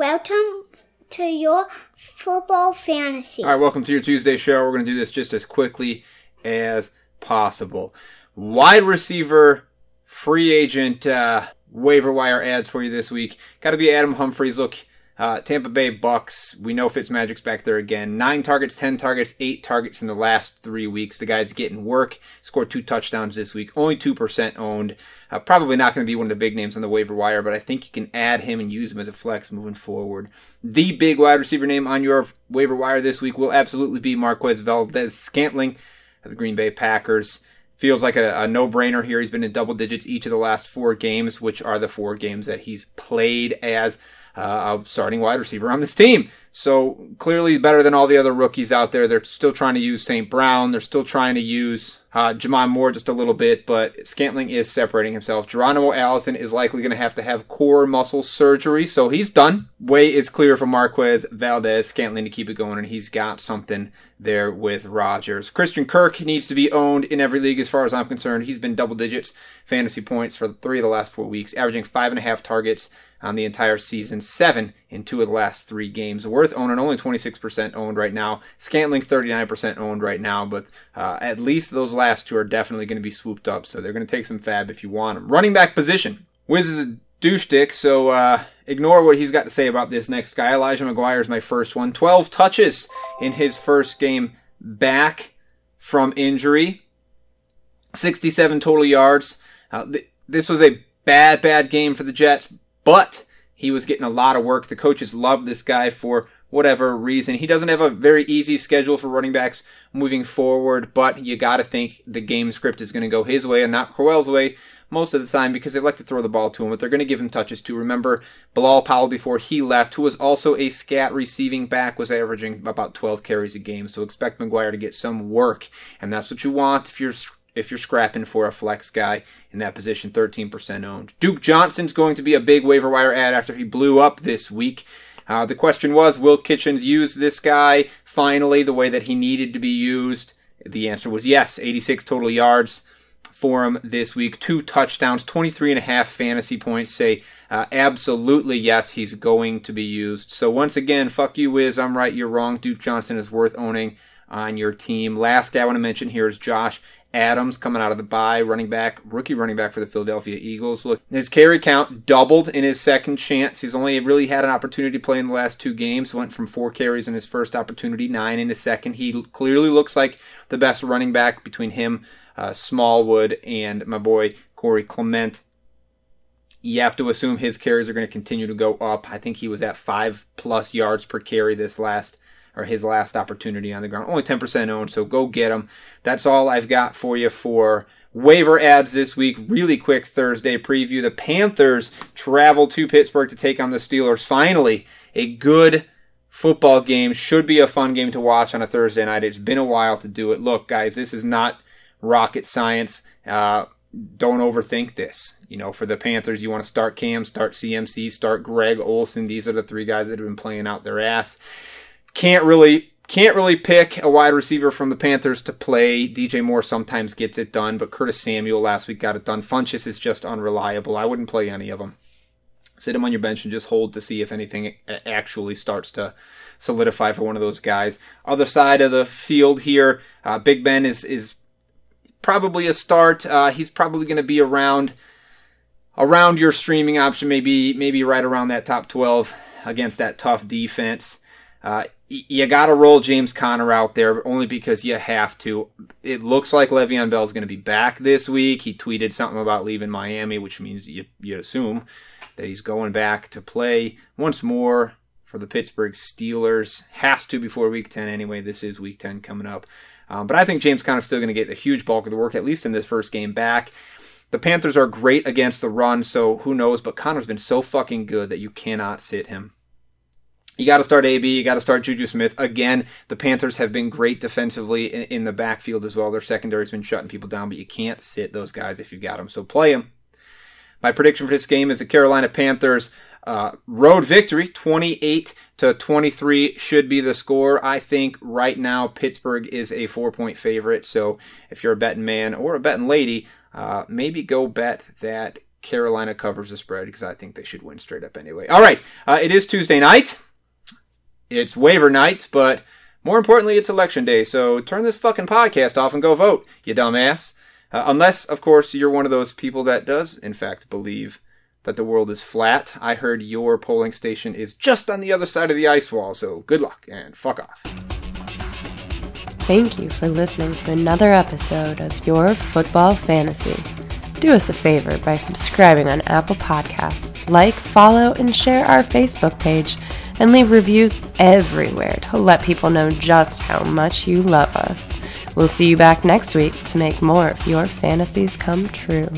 Welcome to your football fantasy. All right, welcome to your Tuesday show. We're going to do this just as quickly as possible. Wide receiver, free agent, uh, waiver wire adds for you this week. Got to be Adam Humphries. Look, uh, Tampa Bay Bucks. We know Fitzmagic's back there again. Nine targets, ten targets, eight targets in the last three weeks. The guy's getting work. Scored two touchdowns this week. Only two percent owned. Uh, probably not going to be one of the big names on the waiver wire, but I think you can add him and use him as a flex moving forward. The big wide receiver name on your waiver wire this week will absolutely be Marquez Valdes-Scantling of the Green Bay Packers feels like a, a, no-brainer here. He's been in double digits each of the last four games, which are the four games that he's played as uh, a starting wide receiver on this team. So clearly better than all the other rookies out there. They're still trying to use St. Brown. They're still trying to use uh, J'Mon Moore just a little bit, but Scantling is separating himself. Geronimo Allison is likely going to have to have core muscle surgery, so he's done. Way is clear for Marquez Valdes-Scantling to keep it going, and he's got something there with Rodgers. Christian Kirk needs to be owned in every league as far as I'm concerned. He's been double digits fantasy points for three of the last four weeks, averaging five and a half targets on the entire season, seven in two of the last three games. Worth owning only 26% owned right now. Scantling 39% owned right now, but uh, at least those last two are definitely going to be swooped up, so they're going to take some FAAB if you want them. Running back position. Wiz is a douche dick, so uh, ignore what he's got to say about this next guy. Elijah McGuire is my first one. 12 touches in his first game back from injury. 67 total yards. Uh, th- this was a bad, bad game for the Jets, but he was getting a lot of work. The coaches love this guy for whatever reason. He doesn't have a very easy schedule for running backs moving forward, but you got to think the game script is going to go his way and not Crowell's way most of the time because they like to throw the ball to him, but they're going to give him touches too. Remember, Bilal Powell before he left, who was also a scat receiving back, was averaging about 12 carries a game. So expect McGuire to get some work, and that's what you want if you're if you're scrapping for a flex guy in that position, 13% owned. Duke Johnson's going to be a big waiver wire add after he blew up this week. Uh, the question was, will Kitchens use this guy finally the way that he needed to be used? The answer was yes. 86 total yards for him this week. Two touchdowns, 23 and a half fantasy points. Say uh, absolutely yes, he's going to be used. So once again, fuck you, Wiz. I'm right, you're wrong. Duke Johnson is worth owning on your team. Last guy I want to mention here is Josh Adams coming out of the bye, running back, rookie running back for the Philadelphia Eagles. Look, his carry count doubled in his second chance. He's only really had an opportunity to play in the last two games. Went from four carries in his first opportunity, nine in his second. He clearly looks like the best running back between him, uh, Smallwood, and my boy Corey Clement. You have to assume his carries are going to continue to go up. I think he was at five plus yards per carry this last or his last opportunity on the ground. Only 10% owned, so go get him. That's all I've got for you for waiver adds this week. Really quick Thursday preview. The Panthers travel to Pittsburgh to take on the Steelers. Finally, a good football game. Should be a fun game to watch on a Thursday night. It's been a while to do it. Look, guys, this is not rocket science. Uh, don't overthink this. You know, for the Panthers, you want to start Cam, start CMC, start Greg Olsen. These are the three guys that have been playing out their ass can't really can't really pick a wide receiver from the Panthers to play. DJ Moore sometimes gets it done, but Curtis Samuel last week got it done. Funchess is just unreliable. I wouldn't play any of them. Sit him on your bench and just hold to see if anything actually starts to solidify for one of those guys. Other side of the field here, uh, Big Ben is is probably a start. Uh, he's probably going to be around around your streaming option, maybe maybe right around that top twelve against that tough defense. Uh, you got to roll James Conner out there only because you have to. It looks like Le'Veon Bell is going to be back this week. He tweeted something about leaving Miami, which means you, you assume that he's going back to play once more for the Pittsburgh Steelers. Has to before Week 10 anyway. This is Week 10 coming up. Um, but I think James Conner's still going to get a huge bulk of the work, at least in this first game back. The Panthers are great against the run, so who knows? But Conner's been so fucking good that you cannot sit him. You got to start AB. You got to start Juju Smith. Again, the Panthers have been great defensively in, in the backfield as well. Their secondary's been shutting people down, but you can't sit those guys if you've got them. So play them. My prediction for this game is the Carolina Panthers uh, road victory, 28 to 23 should be the score. I think right now Pittsburgh is a four point favorite. So if you're a betting man or a betting lady, uh, maybe go bet that Carolina covers the spread because I think they should win straight up anyway. All right, uh, it is Tuesday night. It's waiver night, but more importantly, it's election day. So turn this fucking podcast off and go vote, you dumbass. Uh, unless, of course, you're one of those people that does, in fact, believe that the world is flat. I heard your polling station is just on the other side of the ice wall, so good luck and fuck off. Thank you for listening to another episode of Your Football Fantasy. Do us a favor by subscribing on Apple Podcasts, like, follow, and share our Facebook page, and leave reviews everywhere to let people know just how much you love us. We'll see you back next week to make more of your fantasies come true.